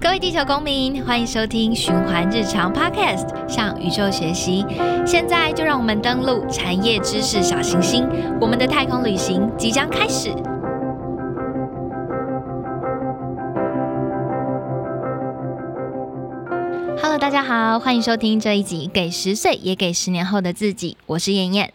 各位地球公民，欢迎收听循环日常 Podcast，向宇宙学习。现在就让我们登录产业知识小行星，我们的太空旅行即将开始。Hello，大家好，欢迎收听这一集《给十岁也给十年后的自己》，我是燕燕。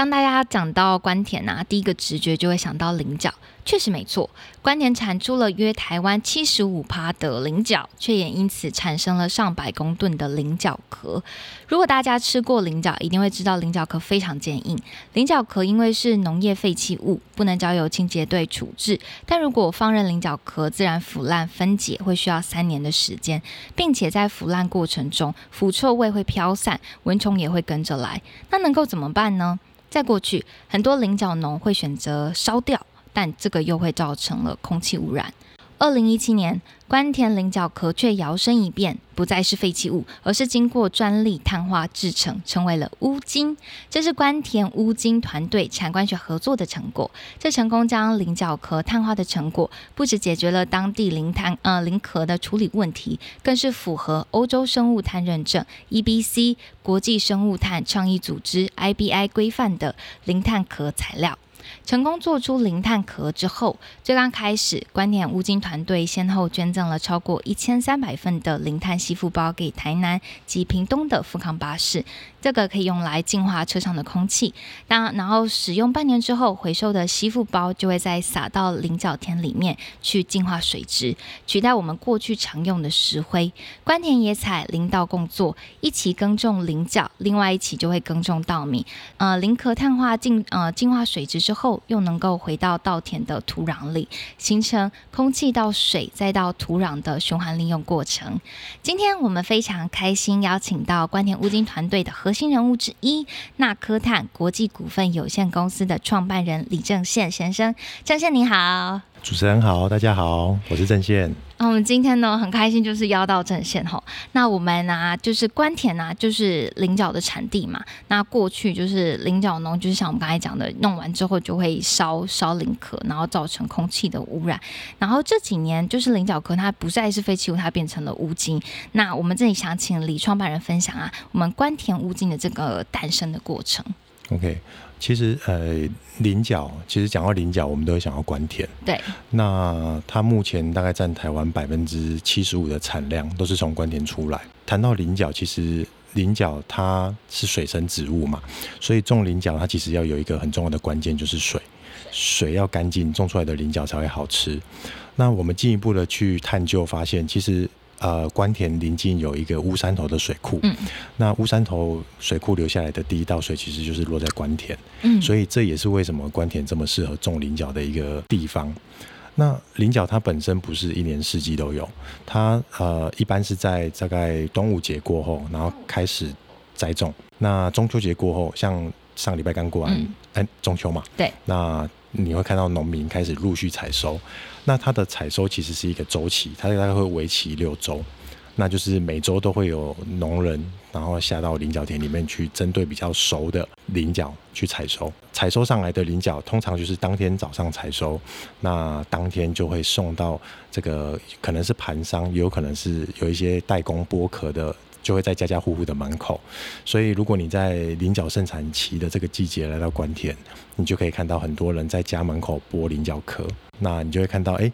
当大家讲到关田啊，第一个直觉就会想到菱角，确实没错。关田产出了约台湾七十五趴的菱角，却也因此产生了上百公吨的菱角壳。如果大家吃过菱角，一定会知道菱角壳非常坚硬。菱角壳因为是农业废弃物，不能交由清洁队处置。但如果放任菱角壳自然腐烂分解，会需要三年的时间，并且在腐烂过程中，腐臭味会飘散，蚊虫也会跟着来。那能够怎么办呢？在过去，很多菱角农会选择烧掉，但这个又会造成了空气污染。二零一七年，关田菱角壳却摇身一变，不再是废弃物，而是经过专利碳化制成，成为了乌金。这是关田乌金团队产官学合作的成果。这成功将菱角壳碳化的成果，不止解决了当地零碳呃零壳的处理问题，更是符合欧洲生物碳认证 （EBC） 国际生物碳倡议组织 （IBI） 规范的零碳壳材料。成功做出零碳壳之后，最刚开始，关田乌金团队先后捐赠了超过一千三百份的零碳吸附包给台南及屏东的富康巴士。这个可以用来净化车上的空气。当然后使用半年之后，回收的吸附包就会再撒到菱角田里面去净化水质，取代我们过去常用的石灰。关田野采林稻共作，一起耕种菱角，另外一起就会耕种稻米。呃，菱壳碳化净呃净化水质之后，又能够回到稻田的土壤里，形成空气到水再到土壤的循环利用过程。今天我们非常开心邀请到关田乌金团队的核心人物之一，纳科碳国际股份有限公司的创办人李正宪先生。正宪你好，主持人好，大家好，我是郑宪。那我们今天呢很开心，就是邀到郑宪哈。那我们呢就是关田呢就是菱角的产地嘛。那过去就是菱角农，就是像我们刚才讲的，弄完之后就会烧烧菱壳，然后造成空气的污染。然后这几年就是菱角壳它不再是废弃物，它变成了乌金。那我们这里想请李创办人分享啊，我们关田乌金的这个诞生的过程。OK，其实呃，菱角，其实讲到菱角，我们都会想到关田。对，那它目前大概占台湾百分之七十五的产量，都是从关田出来。谈到菱角，其实菱角它是水生植物嘛，所以种菱角它其实要有一个很重要的关键就是水，水要干净，种出来的菱角才会好吃。那我们进一步的去探究，发现其实呃关田临近有一个乌山头的水库，嗯那乌山头水库流下来的第一道水，其实就是落在关田。嗯，所以这也是为什么关田这么适合种菱角的一个地方。那菱角它本身不是一年四季都有，它呃一般是在大概端午节过后，然后开始栽种。那中秋节过后，像上礼拜刚过完，嗯哎、中秋嘛，对，那你会看到农民开始陆续采收。那它的采收其实是一个周期，它大概会为期六周。那就是每周都会有农人，然后下到菱角田里面去，针对比较熟的菱角去采收。采收上来的菱角，通常就是当天早上采收，那当天就会送到这个可能是盘商，也有可能是有一些代工剥壳的，就会在家家户户的门口。所以，如果你在菱角盛产期的这个季节来到关田，你就可以看到很多人在家门口剥菱角壳。那你就会看到，哎，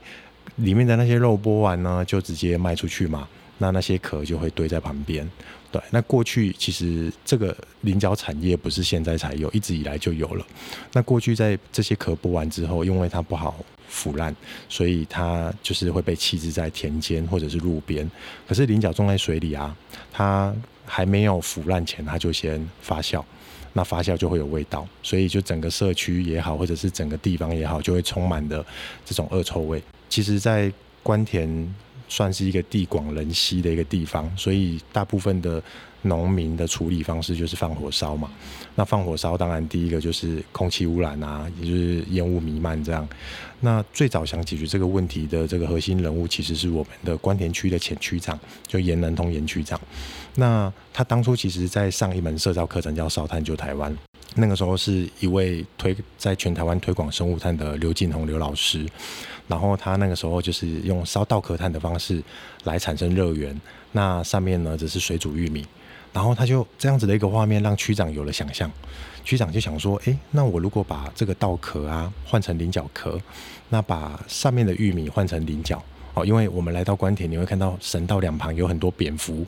里面的那些肉剥完呢，就直接卖出去嘛。那那些壳就会堆在旁边。对，那过去其实这个菱角产业不是现在才有，一直以来就有了。那过去在这些壳剥完之后，因为它不好腐烂，所以它就是会被弃置在田间或者是路边。可是菱角种在水里啊，它还没有腐烂前，它就先发酵。那发酵就会有味道，所以就整个社区也好，或者是整个地方也好，就会充满的这种恶臭味。其实，在关田算是一个地广人稀的一个地方，所以大部分的农民的处理方式就是放火烧嘛。那放火烧，当然第一个就是空气污染啊，也就是烟雾弥漫这样。那最早想解决这个问题的这个核心人物，其实是我们的关田区的前区长，就严南通严区长。那他当初其实在上一门社造课程叫《烧炭救台湾》，那个时候是一位推在全台湾推广生物炭的刘进宏刘老师，然后他那个时候就是用烧稻壳炭的方式来产生热源，那上面呢只是水煮玉米，然后他就这样子的一个画面让区长有了想象，区长就想说，诶，那我如果把这个稻壳啊换成菱角壳，那把上面的玉米换成菱角。哦，因为我们来到关田，你会看到神道两旁有很多蝙蝠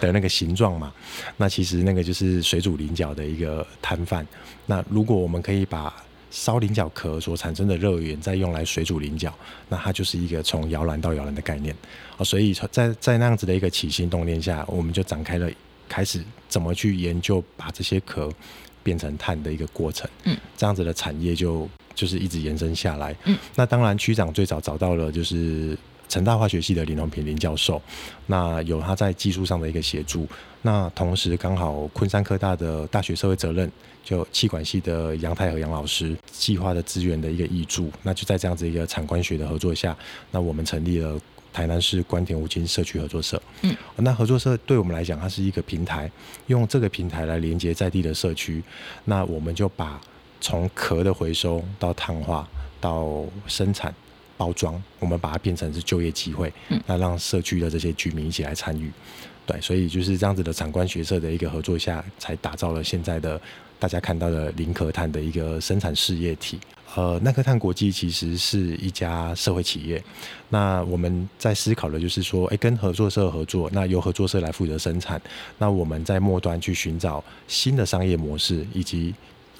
的那个形状嘛。那其实那个就是水煮菱角的一个摊贩。那如果我们可以把烧菱角壳所产生的热源再用来水煮菱角，那它就是一个从摇篮到摇篮的概念。啊，所以在在那样子的一个起心动念下，我们就展开了开始怎么去研究把这些壳变成碳的一个过程。嗯，这样子的产业就就是一直延伸下来。嗯，那当然区长最早找到了就是。成大化学系的林荣平林教授，那有他在技术上的一个协助，那同时刚好昆山科大的大学社会责任就气管系的杨太和杨老师计划的资源的一个挹注，那就在这样子一个产官学的合作下，那我们成立了台南市关田五金社区合作社。嗯，那合作社对我们来讲，它是一个平台，用这个平台来连接在地的社区，那我们就把从壳的回收到碳化到生产。包装，我们把它变成是就业机会，那让社区的这些居民一起来参与，对，所以就是这样子的长官学社的一个合作下，才打造了现在的大家看到的零壳碳的一个生产事业体。呃，耐克碳国际其实是一家社会企业，那我们在思考的就是说，哎，跟合作社合作，那由合作社来负责生产，那我们在末端去寻找新的商业模式，以及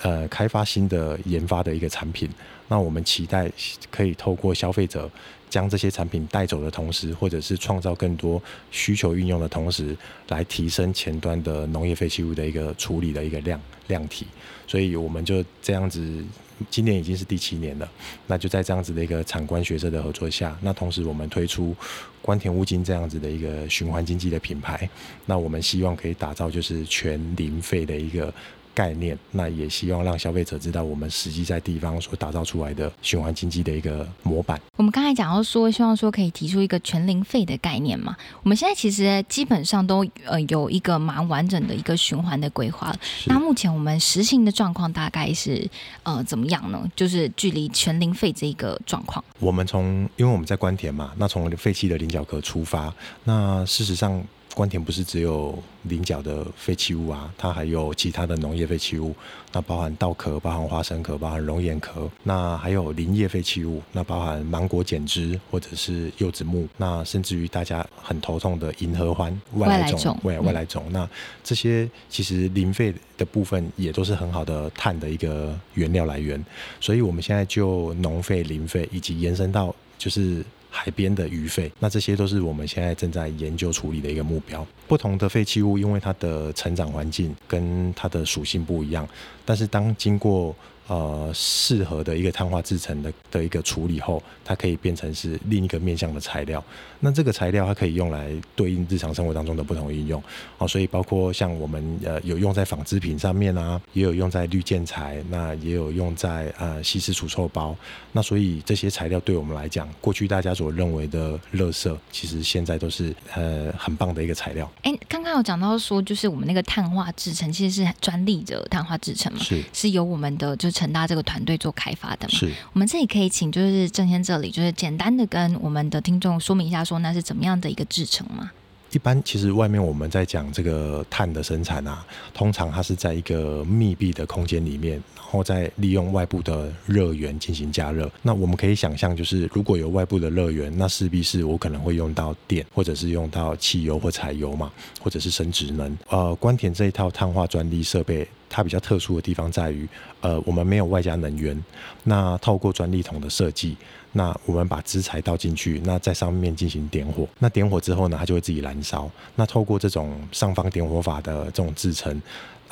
呃开发新的研发的一个产品。那我们期待可以透过消费者将这些产品带走的同时，或者是创造更多需求运用的同时，来提升前端的农业废弃物的一个处理的一个量量体。所以我们就这样子，今年已经是第七年了。那就在这样子的一个产官学社的合作下，那同时我们推出关田物金这样子的一个循环经济的品牌。那我们希望可以打造就是全零废的一个。概念，那也希望让消费者知道我们实际在地方所打造出来的循环经济的一个模板。我们刚才讲到说，希望说可以提出一个全零费的概念嘛。我们现在其实基本上都呃有一个蛮完整的一个循环的规划了。那目前我们实行的状况大概是呃怎么样呢？就是距离全零费这一个状况。我们从因为我们在关田嘛，那从废弃的菱角壳出发，那事实上。关田不是只有菱角的废弃物啊，它还有其他的农业废弃物，那包含稻壳、包含花生壳、包含龙眼壳，那还有林业废弃物，那包含芒果剪枝或者是柚子木，那甚至于大家很头痛的银合欢外来种，外外来种，那这些其实林废的部分也都是很好的碳的一个原料来源，所以我们现在就农废、林废以及延伸到就是。海边的鱼废，那这些都是我们现在正在研究处理的一个目标。不同的废弃物，因为它的成长环境跟它的属性不一样，但是当经过呃，适合的一个碳化制成的的一个处理后，它可以变成是另一个面向的材料。那这个材料它可以用来对应日常生活当中的不同应用。哦，所以包括像我们呃有用在纺织品上面啊，也有用在绿建材，那也有用在呃稀释除臭包。那所以这些材料对我们来讲，过去大家所认为的垃圾，其实现在都是呃很棒的一个材料。哎，刚刚有讲到说，就是我们那个碳化制成其实是专利的碳化制成嘛，是是由我们的就。成大这个团队做开发的嘛？是。我们这里可以请就是郑先这里就是简单的跟我们的听众说明一下，说那是怎么样的一个制成吗？一般其实外面我们在讲这个碳的生产啊，通常它是在一个密闭的空间里面，然然后再利用外部的热源进行加热。那我们可以想象，就是如果有外部的热源，那势必是我可能会用到电，或者是用到汽油或柴油嘛，或者是生殖能。呃，关田这一套碳化专利设备。它比较特殊的地方在于，呃，我们没有外加能源。那透过专利桶的设计，那我们把资材倒进去，那在上面进行点火。那点火之后呢，它就会自己燃烧。那透过这种上方点火法的这种制成，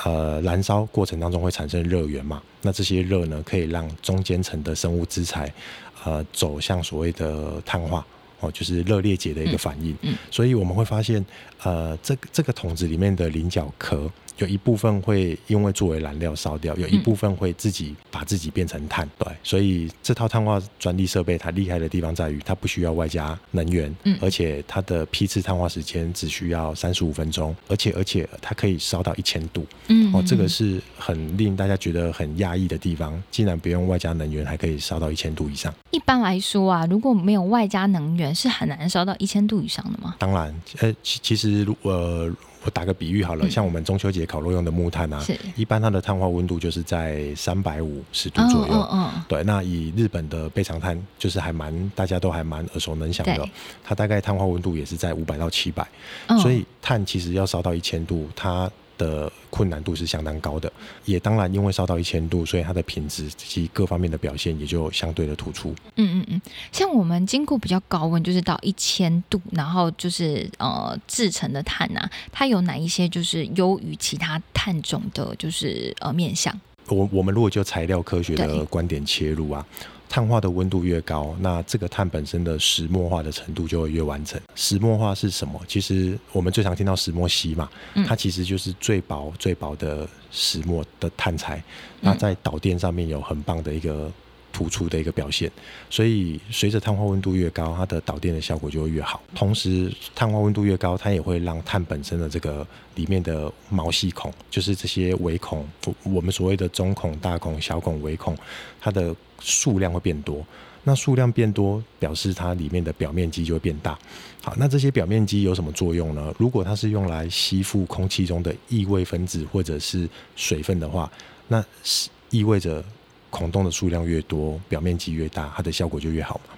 呃，燃烧过程当中会产生热源嘛？那这些热呢，可以让中间层的生物资材，呃，走向所谓的碳化。哦，就是热裂解的一个反应，嗯，所以我们会发现，呃，这个这个桶子里面的菱角壳，有一部分会因为作为燃料烧掉，有一部分会自己把自己变成碳。对，所以这套碳化专利设备它厉害的地方在于，它不需要外加能源，嗯而且它的批次碳化时间只需要三十五分钟，而且而且它可以烧到一千度。嗯哦，这个是很令大家觉得很压抑的地方，竟然不用外加能源，还可以烧到一千度以上。一般来说啊，如果没有外加能源，是很难烧到一千度以上的吗？当然，呃，其其实如呃，我打个比喻好了，嗯。像我们中秋节烤肉用的木炭啊，一般它的碳化温度就是在三百五十度左右。对，那以日本的备长炭，就是还蛮大家都还蛮耳熟能详的，它大概碳化温度也是在五百到七百、嗯，所以碳其实要烧到一千度，它的困难度是相当高的。也当然因为烧到一千度，所以它的品质及各方面的表现也就相对的突出。嗯嗯嗯，像我们经过比较高温，就是到一千度，然后就是呃制成的碳啊，它有哪一些就是优于其他碳种的，就是呃面向？我我们如果就材料科学的观点切入啊，碳化的温度越高，那这个碳本身的石墨化的程度就会越完成。石墨化是什么？其实我们最常听到石墨烯嘛，嗯它其实就是最薄最薄的石墨的碳材，那在导电上面有很棒的一个。突出的一个表现，所以随着碳化温度越高，它的导电的效果就会越好。同时，碳化温度越高，它也会让碳本身的这个里面的毛细孔，就是这些微孔，我我们所谓的中孔、大孔、小孔、微孔，它的数量会变多。那数量变多，表示它里面的表面积就会变大。好，那这些表面积有什么作用呢？如果它是用来吸附空气中的异味分子或者是水分的话，那是意味着孔洞的数量越多，表面积越大，它的效果就越好嘛。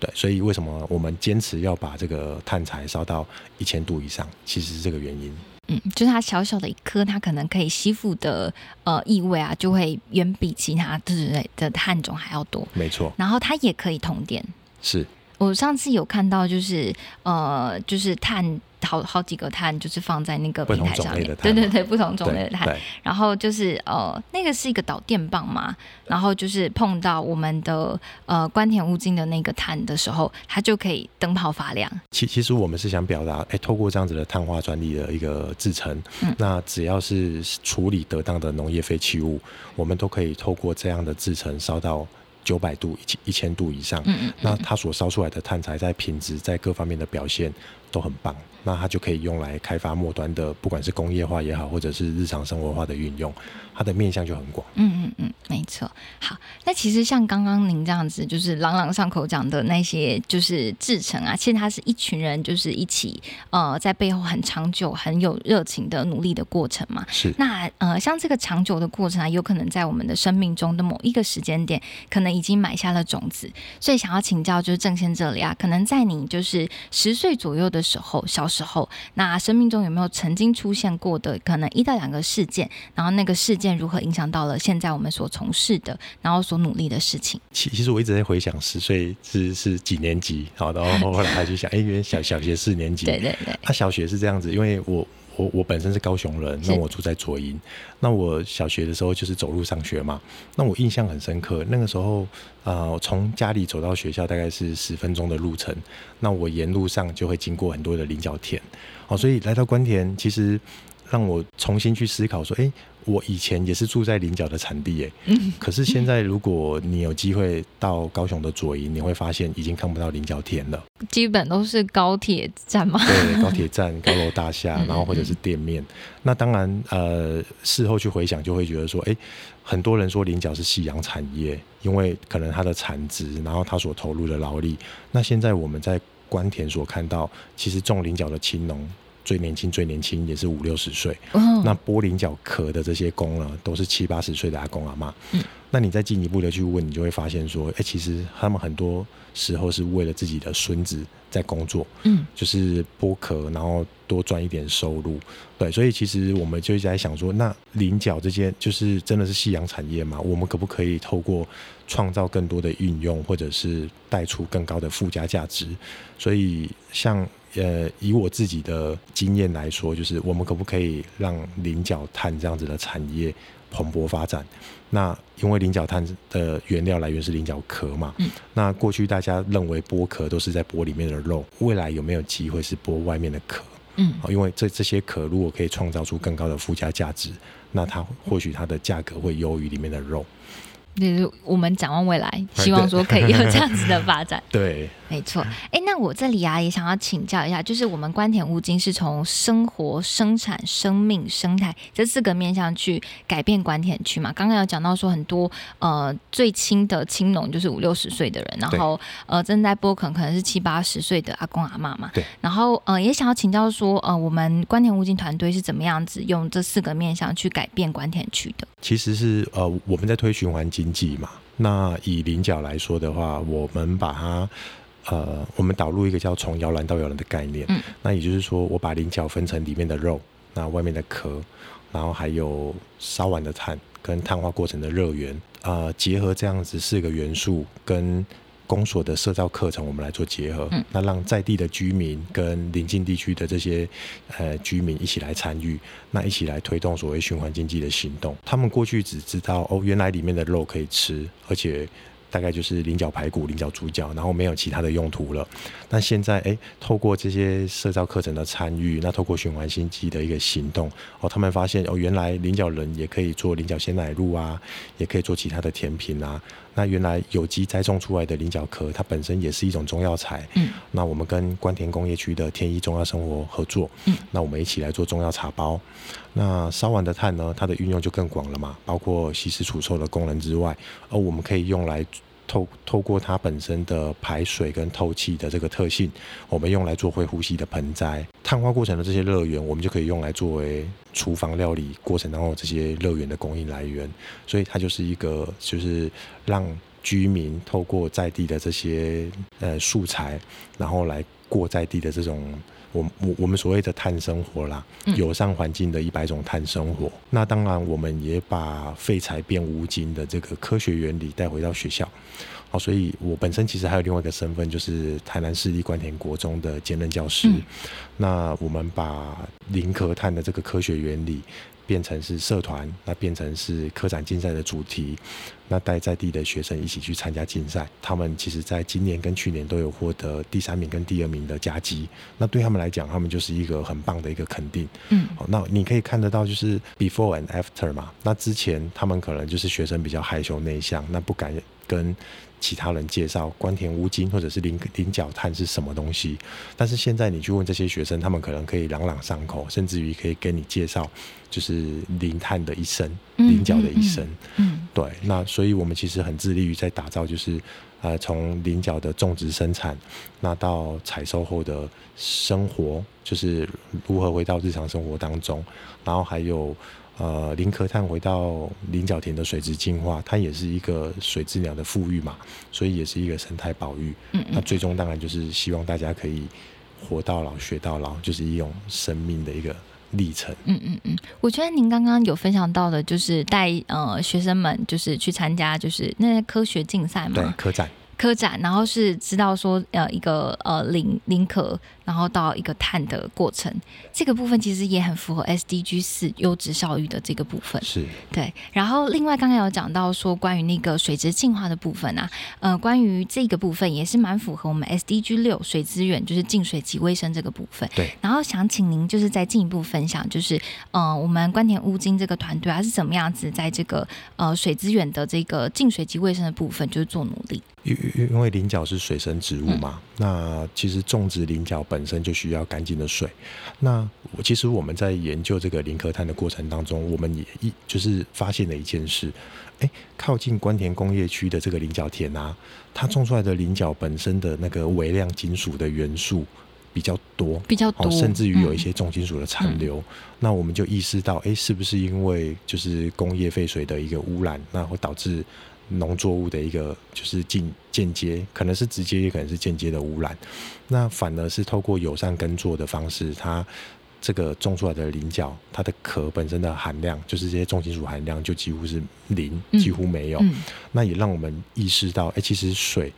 对，所以为什么我们坚持要把这个碳材烧到一千度以上，其实是这个原因。嗯，就是它小小的一颗，它可能可以吸附的呃异味啊，就会远比其他对对对的碳种还要多。没错，然后它也可以通电。是我上次有看到，就是呃，就是碳好好几个碳，就是放在那个平台上面对对对，不同种类的碳。然后就是呃，那个是一个导电棒嘛，然后就是碰到我们的呃关田乌金的那个碳的时候，它就可以灯泡发亮。其其实我们是想表达，哎，透过这样子的碳化专利的一个制成，嗯那只要是处理得当的农业废弃物，我们都可以透过这样的制成烧到九百度、一千一千度以上。嗯嗯那它所烧出来的碳材在品质、在各方面的表现都很棒，那它就可以用来开发末端的，不管是工业化也好，或者是日常生活化的运用，它的面向就很广。嗯嗯嗯，没错。好，那其实像刚刚您这样子，就是朗朗上口讲的那些，就是制成啊，其实它是一群人，就是一起呃，在背后很长久、很有热情的努力的过程嘛。是那呃，像这个长久的过程啊，有可能在我们的生命中的某一个时间点，可能已经埋下了种子。所以想要请教，就是郑先这里啊，可能在你就是十岁左右的时候，小时候，那生命中有没有曾经出现过的可能一到两个事件，然后那个事件如何影响到了现在我们所从事的，然后所努力的事情？其其实我一直在回想十岁是是几年级，好，然后后来还去想，哎，原来小小学四年级，对对对，他、小学是这样子，因为我我我本身是高雄人，那我住在左营，那我小学的时候就是走路上学嘛，那我印象很深刻，那个时候啊从家里走到学校大概是十分钟的路程，那我沿路上就会经过很多的菱角田，哦，所以来到关田其实让我重新去思考说，哎，我以前也是住在菱角的产地，哎，嗯可是现在如果你有机会到高雄的左营，你会发现已经看不到菱角田了。基本都是高铁站嘛。对，高铁站、高楼大厦嗯，然后或者是店面。那当然，呃，事后去回想，就会觉得说，哎，很多人说菱角是夕阳产业，因为可能它的产值，然后它所投入的劳力。那现在我们在关田所看到，其实种菱角的青农。最年轻、最年轻也是五六十岁，嗯那剥菱角壳的这些工呢，都是七八十岁的阿公阿妈。嗯，那你再进一步的去问，你就会发现说，哎、其实他们很多时候是为了自己的孙子在工作。嗯就是剥壳，然后多赚一点收入。对，所以其实我们就一直在想说，那菱角这些就是真的是夕阳产业嘛？我们可不可以透过创造更多的运用，或者是带出更高的附加价值？所以像呃，以我自己的经验来说，就是我们可不可以让菱角炭这样子的产业蓬勃发展？那因为菱角炭的原料来源是菱角壳嘛，嗯那过去大家认为剥壳都是在剥里面的肉，未来有没有机会是剥外面的壳？嗯，因为这这些壳如果可以创造出更高的附加价值，那它或许它的价格会优于里面的肉。就是我们展望未来，希望说可以有这样子的发展。对，没错。哎，那我这里啊也想要请教一下，就是我们关田乌金是从生活、生产、生命、生态这四个面向去改变关田区嘛？刚刚有讲到说很多呃最轻的青农就是五六十岁的人，然后呃正在播可能可能是七八十岁的阿公阿妈嘛。对。然后呃也想要请教说呃我们关田乌金团队是怎么样子用这四个面向去改变关田区的？其实是呃我们在推循环经。经济嘛，那以菱角来说的话，我们把它呃，我们导入一个叫从摇篮到摇篮的概念。嗯，那也就是说，我把菱角分成里面的肉，那外面的壳，然后还有烧完的碳跟碳化过程的热源，呃，结合这样子四个元素跟。公所的社造课程，我们来做结合，那让在地的居民跟邻近地区的这些呃居民一起来参与，那一起来推动所谓循环经济的行动。他们过去只知道哦，原来里面的肉可以吃，而且。大概就是菱角排骨、菱角猪脚，然后没有其他的用途了。那现在，哎，透过这些社造课程的参与，那透过循环经济的一个行动，哦，他们发现哦，原来菱角人也可以做菱角鲜奶露啊，也可以做其他的甜品啊。那原来有机栽种出来的菱角壳，它本身也是一种中药材。嗯。那我们跟关田工业区的天一中药生活合作，嗯，那我们一起来做中药茶包。那烧完的炭呢？它的运用就更广了嘛，包括稀释除臭的功能之外，而我们可以用来透透过它本身的排水跟透气的这个特性，我们用来做会呼吸的盆栽。碳化过程的这些热源，我们就可以用来作为厨房料理过程当中这些热源的供应来源。所以它就是一个，就是让居民透过在地的这些呃素材，然后来过在地的这种。我我我们所谓的碳生活啦，友善环境的一百种碳生活。那当然，我们也把废材变无金的这个科学原理带回到学校。好，所以我本身其实还有另外一个身份，就是台南市立关田国中的兼任教师。那我们把零壳碳的这个科学原理。变成是社团，那变成是科展竞赛的主题，那带在地的学生一起去参加竞赛，他们其实在今年跟去年都有获得第三名跟第二名的佳绩，那对他们来讲，他们就是一个很棒的一个肯定。嗯，好，那你可以看得到就是 before and after 嘛，那之前他们可能就是学生比较害羞内向，那不敢跟。其他人介绍关田乌金或者是菱菱角炭是什么东西，但是现在你去问这些学生，他们可能可以朗朗上口，甚至于可以跟你介绍，就是零炭的一生，菱角的一生。嗯，对。那所以我们其实很致力于在打造，就是呃从菱角的种植生产，那到采收后的生活，就是如何回到日常生活当中，然后还有。呃，林壳炭回到菱角田的水质净化，它也是一个水质鸟的富裕嘛，所以也是一个生态保育。嗯那最终当然就是希望大家可以活到老学到老，就是一种生命的一个历程。嗯嗯嗯，我觉得您刚刚有分享到的，就是带呃学生们就是去参加就是那些科学竞赛嘛，对，科展。科展，然后是知道说，呃，一个呃零零壳，然后到一个碳的过程，这个部分其实也很符合 SDG 四优质教育的这个部分。是，对。然后另外刚刚有讲到说，关于那个水质净化的部分啊，呃，关于这个部分也是蛮符合我们 SDG 六水资源，就是净水及卫生这个部分。对。然后想请您就是再进一步分享，就是呃，我们关田乌金这个团队啊是怎么样子在这个呃水资源的这个净水及卫生的部分，就是做努力。因因为菱角是水生植物嘛，那其实种植菱角本身就需要干净的水。那其实我们在研究这个磷壳碳的过程当中，我们也一就是发现了一件事：，哎，靠近关田工业区的这个菱角田啊，它种出来的菱角本身的那个微量金属的元素比较多，比较多，甚至于有一些重金属的残留。那我们就意识到，哎，是不是因为就是工业废水的一个污染，那会导致？农作物的一个就是间间接，可能是直接，也可能是间接的污染。那反而是透过友善耕作的方式，它这个种出来的菱角，它的壳本身的含量，就是这些重金属含量就几乎是零，几乎没有。那也让我们意识到，哎，其实水，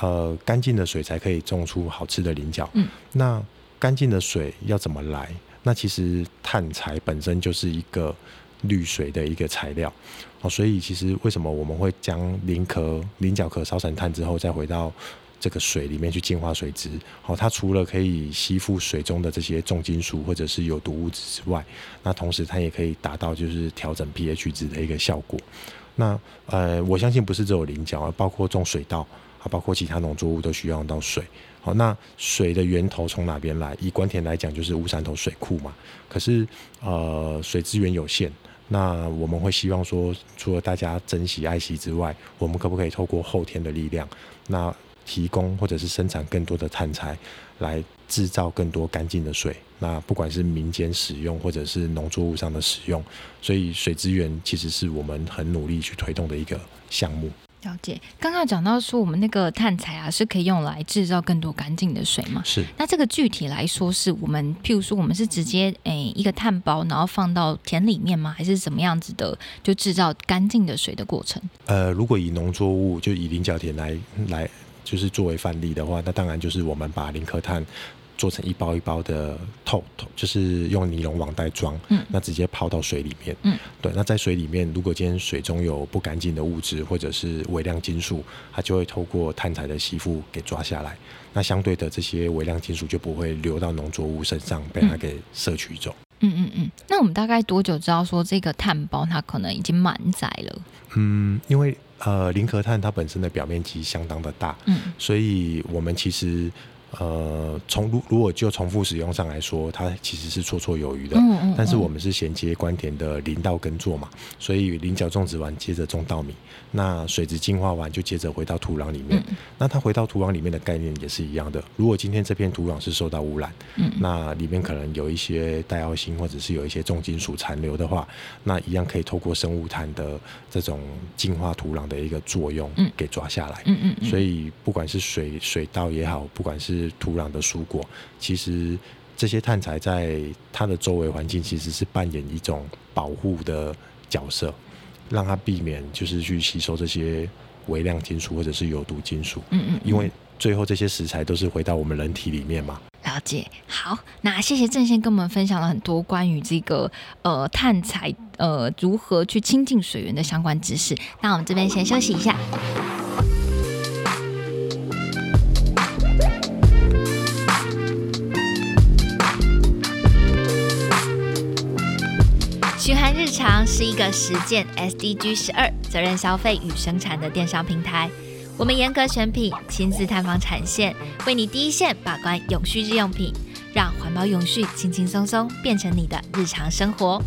呃，干净的水才可以种出好吃的菱角。嗯，那干净的水要怎么来？那其实碳材本身就是一个。滤水的一个材料，哦，所以其实为什么我们会将菱壳、菱角壳烧成碳之后，再回到这个水里面去净化水质。好，它除了可以吸附水中的这些重金属或者是有毒物质之外，那同时它也可以达到就是调整 pH 值的一个效果。那呃，我相信不是只有菱角，包括种水稻啊，包括其他农作物都需要用到水。好，那水的源头从哪边来？以关田来讲，就是乌山头水库嘛。可是呃，水资源有限，那我们会希望说，除了大家珍惜爱惜之外，我们可不可以透过后天的力量，那提供或者是生产更多的碳材，来制造更多干净的水？那不管是民间使用或者是农作物上的使用，所以水资源其实是我们很努力去推动的一个项目。了解，刚刚讲到说我们那个碳材啊是可以用来制造更多干净的水嘛？是。那这个具体来说，是我们譬如说我们是直接诶一个碳包，然后放到田里面吗？还是怎么样子的就制造干净的水的过程？呃，如果以农作物就以菱角田来来就是作为范例的话，那当然就是我们把零克碳。做成一包一包的透透，就是用尼龙网袋装，嗯，那直接泡到水里面，嗯，对，那在水里面，如果今天水中有不干净的物质或者是微量金属，它就会透过碳材的吸附给抓下来，那相对的这些微量金属就不会流到农作物身上被它给摄取走。嗯嗯嗯，那我们大概多久知道说这个碳包它可能已经满载了？嗯，因为呃，磷壳碳它本身的表面积相当的大，嗯，所以我们其实。呃，从如如果就重复使用上来说，它其实是绰绰有余的。嗯嗯。但是我们是衔接关田的林道耕作嘛，所以菱角种植完接着种稻米，那水质净化完就接着回到土壤里面。那它回到土壤里面的概念也是一样的。如果今天这片土壤是受到污染，嗯，那里面可能有一些带药性或者是有一些重金属残留的话，那一样可以透过生物炭的这种净化土壤的一个作用，嗯，给抓下来。嗯嗯。所以不管是水水稻也好，不管是土壤的蔬果，其实这些碳材在它的周围环境其实是扮演一种保护的角色，让它避免就是去吸收这些微量金属或者是有毒金属。嗯嗯，因为最后这些食材都是回到我们人体里面嘛。了解，好，那谢谢郑先跟我们分享了很多关于这个呃碳材呃如何去亲近水源的相关知识。那我们这边先休息一下。常是一个实践 SDG 十二责任消费与生产的电商平台。我们严格选品，亲自探访产线，为你第一线把关永续日用品，让环保永续轻轻松松变成你的日常生活。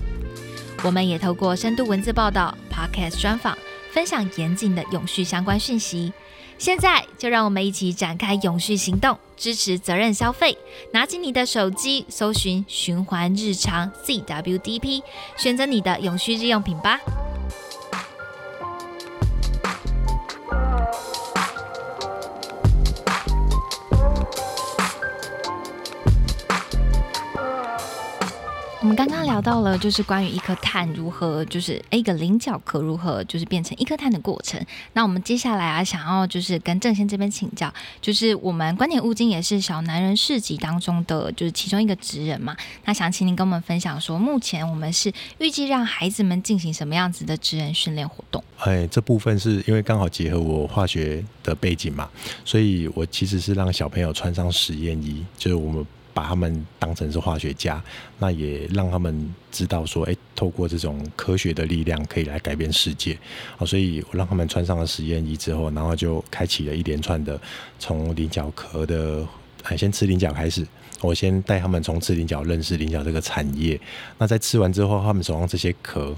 我们也透过深度文字报道、Podcast 专访，分享严谨的永续相关讯息。现在就让我们一起展开永续行动，支持责任消费。拿起你的手机，搜寻“循环日常 ”（CWDP），选择你的永续日用品吧。聊到了，就是关于一颗碳如何，就是一个菱角壳如何，就是变成一颗碳的过程。那我们接下来啊，想要就是跟郑先这边请教，就是我们观点物金也是小男人市集当中的就是其中一个职人嘛。那想请您跟我们分享说，目前我们是预计让孩子们进行什么样子的职人训练活动？哎，这部分是因为刚好结合我化学的背景嘛，所以我其实是让小朋友穿上实验衣，就是我们。把他们当成是化学家，那也让他们知道说，哎，透过这种科学的力量可以来改变世界。好，所以我让他们穿上了实验衣之后，然后就开启了一连串的从菱角壳的，哎，先吃菱角开始。我先带他们从吃菱角认识菱角这个产业。那在吃完之后，他们手上这些壳，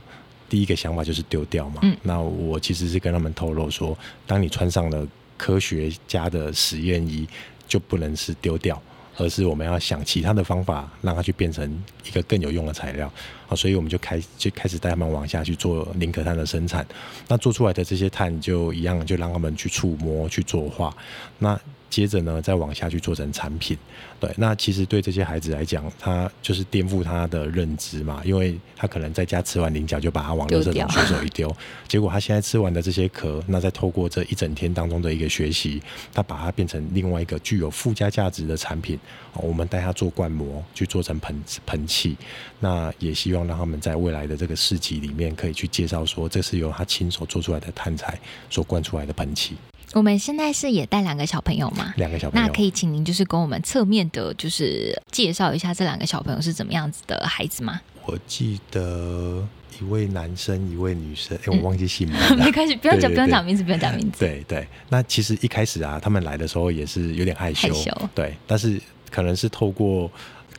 第一个想法就是丢掉嘛。嗯。那我其实是跟他们透露说，当你穿上了科学家的实验衣，就不能是丢掉。而是我们要想其他的方法，让它去变成一个更有用的材料，好，所以我们就开就开始带他们往下去做零可碳的生产。那做出来的这些碳就一样，就让他们去触摸、去作画。那接着呢，再往下去做成产品。对，那其实对这些孩子来讲，他就是颠覆他的认知嘛，因为他可能在家吃完菱角就把它往垃圾桶随手一丢，结果他现在吃完的这些壳，那再透过这一整天当中的一个学习，他把它变成另外一个具有附加价值的产品。我们带他做灌模，去做成盆盆器，那也希望让他们在未来的这个市集里面可以去介绍说，这是由他亲手做出来的碳材所灌出来的盆器。我们现在是也带两个小朋友吗？两个小朋友，那可以请您就是跟我们侧面的，就是介绍一下这两个小朋友是怎么样子的孩子吗？我记得一位男生，一位女生，哎、我忘记姓名了。嗯 没关系，不用讲，不用讲名字，不用讲名字。对对，那其实一开始啊，他们来的时候也是有点害羞，害羞对，但是可能是透过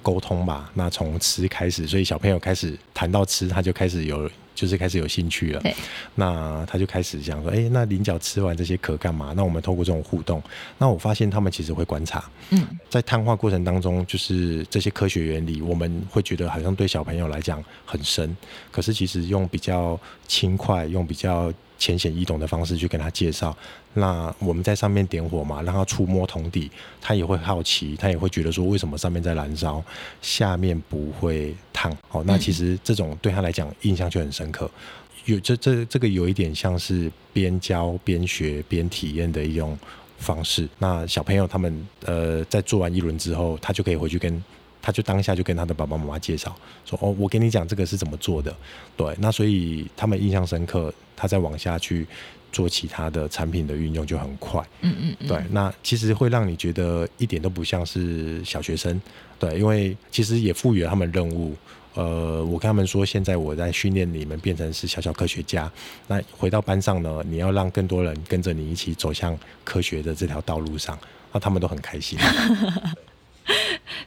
沟通吧，那从吃开始，所以小朋友开始谈到吃，他就开始有。就是开始有兴趣了，对，那他就开始想说，哎、那菱角吃完这些壳干嘛？那我们透过这种互动，那我发现他们其实会观察，嗯，在碳化过程当中，就是这些科学原理，我们会觉得好像对小朋友来讲很深，可是其实用比较轻快、用比较浅显易懂的方式去跟他介绍，那我们在上面点火嘛，让他触摸桶底，他也会好奇，他也会觉得说为什么上面在燃烧，下面不会烫。哦，那其实这种对他来讲印象就很深刻。有这这这个有一点像是边教边学边体验的一种方式。那小朋友他们呃在做完一轮之后，他就可以回去跟。他就当下就跟他的爸爸妈妈介绍说：“哦，我跟你讲这个是怎么做的。”对，那所以他们印象深刻，他再往下去做其他的产品的运用就很快。嗯嗯嗯，对，那其实会让你觉得一点都不像是小学生。对，因为其实也赋予了他们任务。呃，我跟他们说，现在我在训练你们变成是小小科学家。那回到班上呢，你要让更多人跟着你一起走向科学的这条道路上，那他们都很开心。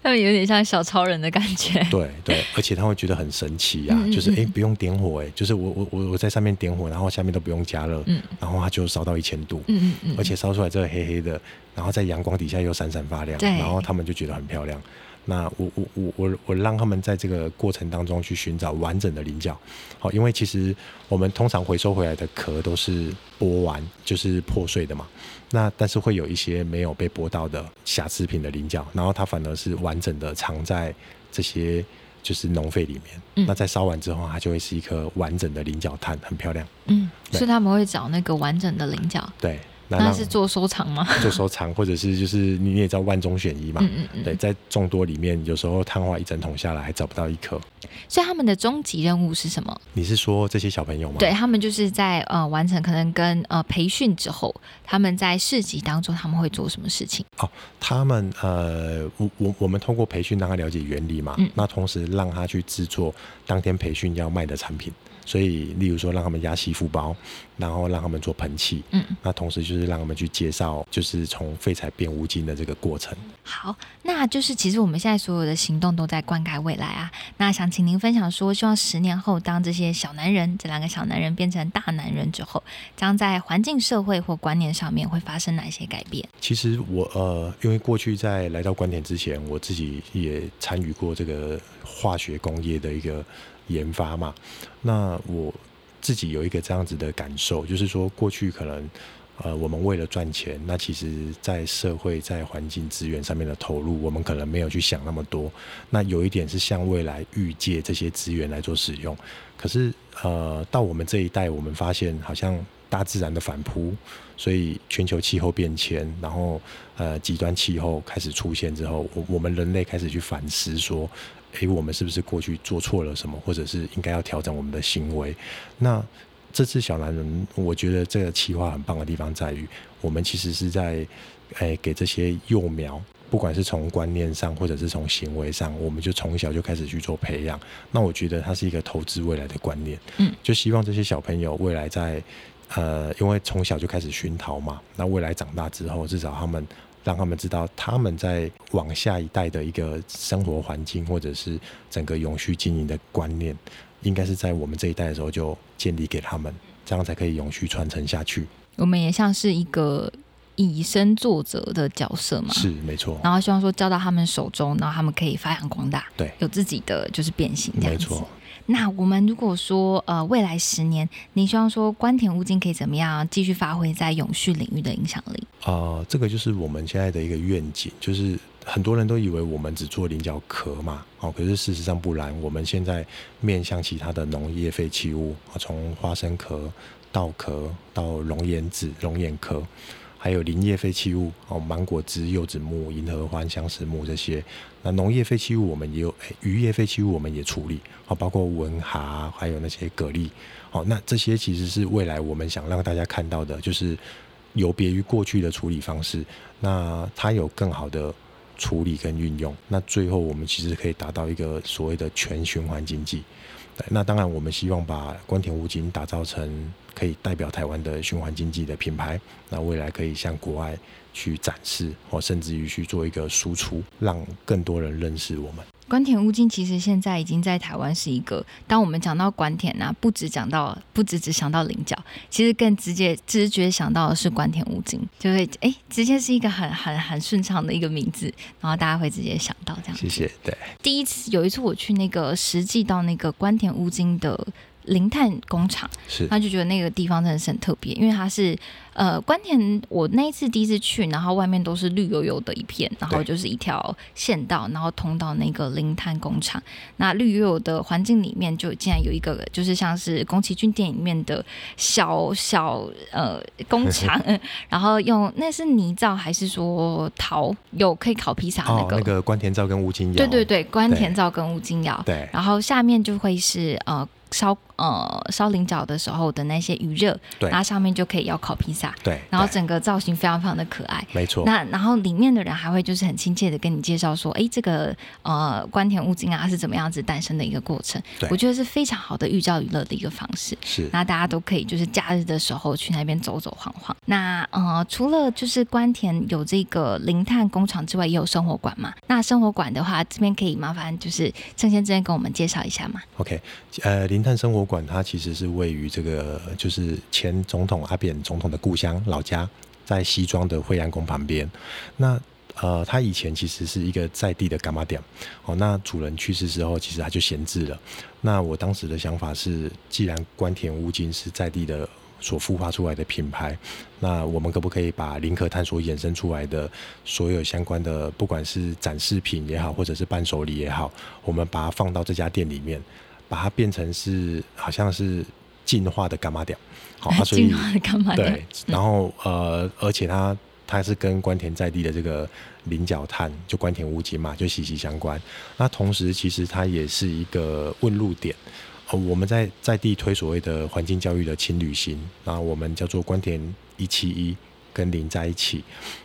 他们有点像小超人的感觉。对对，而且他会觉得很神奇啊，嗯嗯就是诶不用点火哎、诶就是我我我我在上面点火，然后下面都不用加热，嗯。然后它就烧到一千度，嗯嗯嗯，而且烧出来这个黑黑的，然后在阳光底下又闪闪发亮，然后他们就觉得很漂亮。那我我我我我让他们在这个过程当中去寻找完整的菱角，好，因为其实我们通常回收回来的壳都是剥完就是破碎的嘛，那但是会有一些没有被剥到的瑕疵品的菱角，然后它反而是完整的藏在这些就是农废里面，嗯。那在烧完之后，它就会是一颗完整的菱角炭，很漂亮。嗯，所以他们会找那个完整的菱角，对，那那是做收藏吗？做收藏，或者是就是你也知道万中选一嘛，嗯嗯嗯，对，在众多里面，有时候碳化一整桶下来还找不到一颗。所以他们的终极任务是什么？你是说这些小朋友吗？对他们就是在呃完成可能跟呃培训之后，他们在市集当中他们会做什么事情？哦他们呃，我我我们通过培训让他了解原理嘛，嗯那同时让他去制作当天培训要卖的产品。所以，例如说让他们压吸附包，然后让他们做喷气，嗯，那同时就是让他们去介绍，就是从废材变无金的这个过程。好，那就是其实我们现在所有的行动都在灌溉未来啊。那想请您分享说，希望十年后，当这些小男人这两个小男人变成大男人之后，将在环境、社会或观念上面会发生哪些改变？其实我呃，因为过去在来到观点之前，我自己也参与过这个化学工业的一个研发嘛。那我自己有一个这样子的感受，就是说过去可能呃，我们为了赚钱，那其实在社会在环境资源上面的投入，我们可能没有去想那么多。那有一点是向未来预借这些资源来做使用，可是呃，到我们这一代，我们发现好像大自然的反扑，所以全球气候变迁，然后呃极端气候开始出现之后，我我们人类开始去反思说，诶，我们是不是过去做错了什么，或者是应该要调整我们的行为？那这次小男人，我觉得这个企划很棒的地方在于，我们其实是在诶给这些幼苗。不管是从观念上，或者是从行为上，我们就从小就开始去做培养。那我觉得它是一个投资未来的观念。嗯，就希望这些小朋友未来在呃，因为从小就开始熏陶嘛，那未来长大之后，至少他们让他们知道，他们在往下一代的一个生活环境，或者是整个永续经营的观念，应该是在我们这一代的时候就建立给他们，这样才可以永续传承下去。我们也像是一个以身作则的角色嘛，是没错，然后希望说交到他们手中，然后他们可以发扬光大，对，有自己的就是变形这样子。没错。那我们如果说呃未来十年，你希望说关田物金可以怎么样继续发挥在永续领域的影响力？啊、这个就是我们现在的一个愿景，就是很多人都以为我们只做菱角壳嘛，哦，可是事实上不然，我们现在面向其他的农业废弃物，啊，从花生壳、稻壳到龙眼籽、龙眼壳。还有林业废弃物哦，芒果枝、柚子木、银合欢、相思木这些。那农业废弃物我们也有，渔业废弃物我们也处理，哦，包括文蛤，还有那些蛤蜊。哦，那这些其实是未来我们想让大家看到的，就是有别于过去的处理方式，那它有更好的处理跟运用，那最后我们其实可以达到一个所谓的全循环经济。那当然我们希望把关田五金打造成可以代表台湾的循环经济的品牌，那未来可以向国外去展示，或甚至于去做一个输出，让更多人认识我们。关田乌金其实现在已经在台湾是一个，当我们讲到关田呐，不止讲到，不止只想到菱角，其实更直接直觉想到的是关田乌金，就会哎，直接是一个很很很顺畅的一个名字，然后大家会直接想到这样。谢谢。对，第一次有一次我去那个实际到那个关田乌金的零碳工厂，是，他就觉得那个地方真的是很特别，因为它是。呃，关田，我那一次第一次去，然后外面都是绿油油的一片，然后就是一条县道，然后通到那个零碳工厂。那绿油油的环境里面，就竟然有一个，就是像是宫崎骏电影里面的小小呃工厂，然后用那是泥造还是说陶？有可以烤披萨那个？那个关田造跟乌金窑。对对对，关田造跟乌金窑。对。然后下面就会是呃。烧呃烧菱角的时候的那些余热，对，然后上面就可以要烤披萨，对，然后整个造型非常非常的可爱，没错。那然后里面的人还会就是很亲切的跟你介绍说，哎，这个呃关田乌金啊是怎么样子诞生的一个过程，我觉得是非常好的寓教于乐的一个方式，是。那大家都可以就是假日的时候去那边走走晃晃。那呃除了就是关田有这个零碳工厂之外，也有生活馆嘛。那生活馆的话，这边可以麻烦就是趁先这边跟我们介绍一下嘛。OK，呃，零碳生活馆它。其实是位于这个，就是前总统阿扁总统的故乡老家，在西庄的惠安宫旁边。那呃，他以前其实是一个在地的干妈店哦。那主人去世之后，其实他就闲置了。那我当时的想法是，既然关田乌金是在地的所孵化出来的品牌，那我们可不可以把林可探所衍生出来的所有相关的，不管是展示品也好，或者是伴手礼也好，我们把它放到这家店里面？把它变成是好像是进化的伽马屌，好，所以对，然后呃，而且它它是跟关田在地的这个菱角炭，就关田乌金嘛，就息息相关。那同时，其实它也是一个问路点。呃，我们在在地推所谓的环境教育的轻旅行，然后我们叫做关田一七一跟零在一起。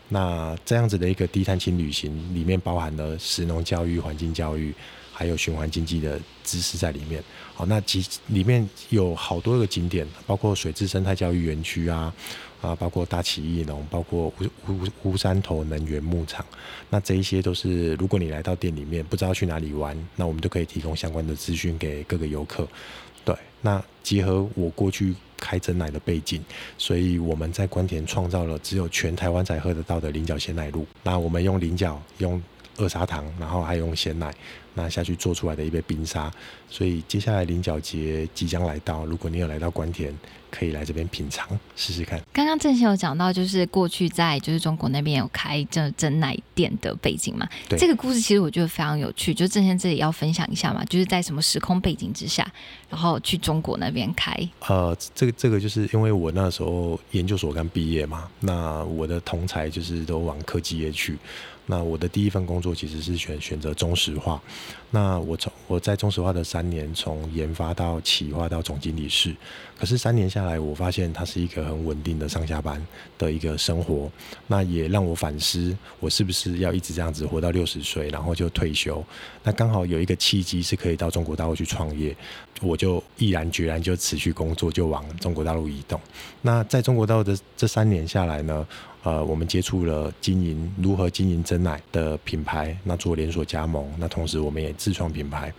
那这样子的一个低碳轻旅行，里面包含了食农教育、环境教育。还有循环经济的知识在里面，好，那其里面有好多个景点，包括水质生态教育园区啊，啊，包括大奇艺农，包括乌乌乌山头能源牧场，那这一些都是，如果你来到店里面不知道去哪里玩，那我们都可以提供相关的资讯给各个游客。对，那结合我过去开真奶的背景，所以我们在关田创造了只有全台湾才喝得到的菱角鲜奶露。那我们用菱角用。二砂糖，然后还用鲜奶，那下去做出来的一杯冰沙。所以接下来菱角节即将来到，如果你有来到关田，可以来这边品尝试试看。刚刚郑先有讲到，就是过去在就是中国那边有开这真奶店的背景嘛？对，这个故事其实我觉得非常有趣。就郑先这里要分享一下嘛，就是在什么时空背景之下，然后去中国那边开。呃，这个这个就是因为我那时候研究所刚毕业嘛，那我的同才就是都往科技业去。那我的第一份工作其实是选选择中石化。那我从我在中石化的三年，从研发到企划到总经理室，可是三年下来，我发现它是一个很稳定的上下班的一个生活。那也让我反思，我是不是要一直这样子活到六十岁，然后就退休？那刚好有一个契机是可以到中国大陆去创业，我就毅然决然就辞去工作，就往中国大陆移动。那在中国大陆的这三年下来呢？呃，我们接触了经营如何经营真奶的品牌，那做连锁加盟，那同时我们也自创品牌，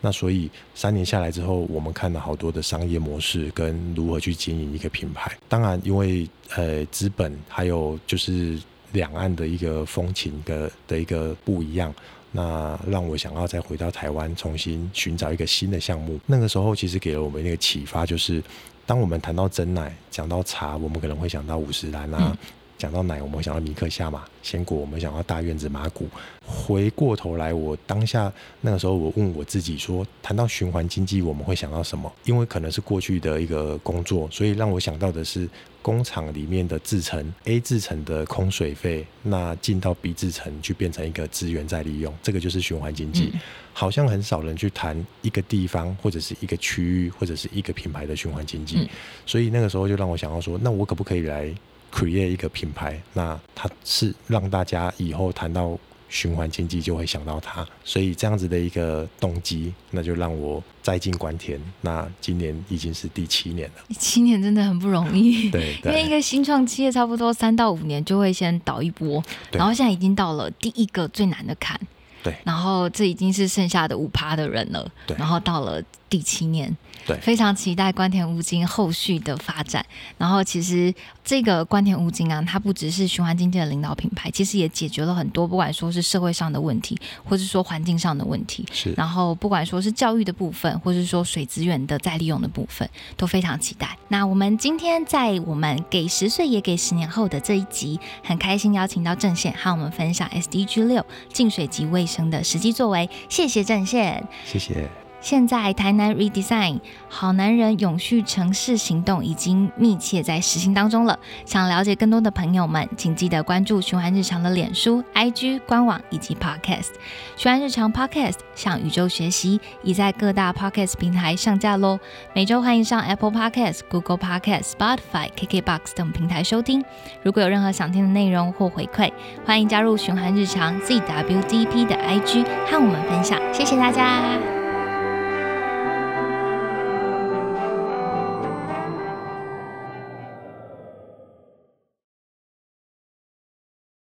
那所以三年下来之后，我们看了好多的商业模式跟如何去经营一个品牌。当然，因为呃资本还有就是两岸的一个风情的的一个不一样，那让我想要再回到台湾，重新寻找一个新的项目。那个时候其实给了我们一个启发，就是当我们谈到真奶，讲到茶，我们可能会想到五十岚啊。讲到奶，我们想到尼克夏马；鲜果，我们想到大院子马古。回过头来，我当下那个时候，我问我自己说：谈到循环经济，我们会想到什么？因为可能是过去的一个工作，所以让我想到的是工厂里面的制成 A 制成的空水费，那进到 B 制成去变成一个资源再利用，这个就是循环经济。好像很少人去谈一个地方或者是一个区域或者是一个品牌的循环经济，所以那个时候就让我想到说：那我可不可以来？Create 一个品牌，那它是让大家以后谈到循环经济就会想到它，所以这样子的一个动机，那就让我栽进关田。那今年已经是第七年了，七年真的很不容易。对，因为一个新创企业差不多三到五年就会先倒一波，然后现在已经到了第一个最难的坎。对，然后这已经是剩下的五趴的人了。对，然后到了第七年。对，非常期待关田乌金后续的发展。然后，其实这个关田乌金啊，它不只是循环经济的领导品牌，其实也解决了很多，不管说是社会上的问题，或是说环境上的问题。是。然后，不管说是教育的部分，或是说水资源的再利用的部分，都非常期待。那我们今天在我们给十岁也给十年后的这一集，很开心邀请到郑宪和我们分享 SDG 六净水及卫生的实际作为。谢谢郑宪，谢谢。现在台南 Redesign 好男人永续城市行动已经密切在实行当中了。想了解更多的朋友们，请记得关注循环日常的脸书、IG 官网以及 Podcast。循环日常 Podcast 向宇宙学习，已在各大 Podcast 平台上架喽。每周欢迎上 Apple Podcast、Google Podcast、Spotify、KKBox 等平台收听。如果有任何想听的内容或回馈，欢迎加入循环日常 ZWDP 的 IG 和我们分享。谢谢大家。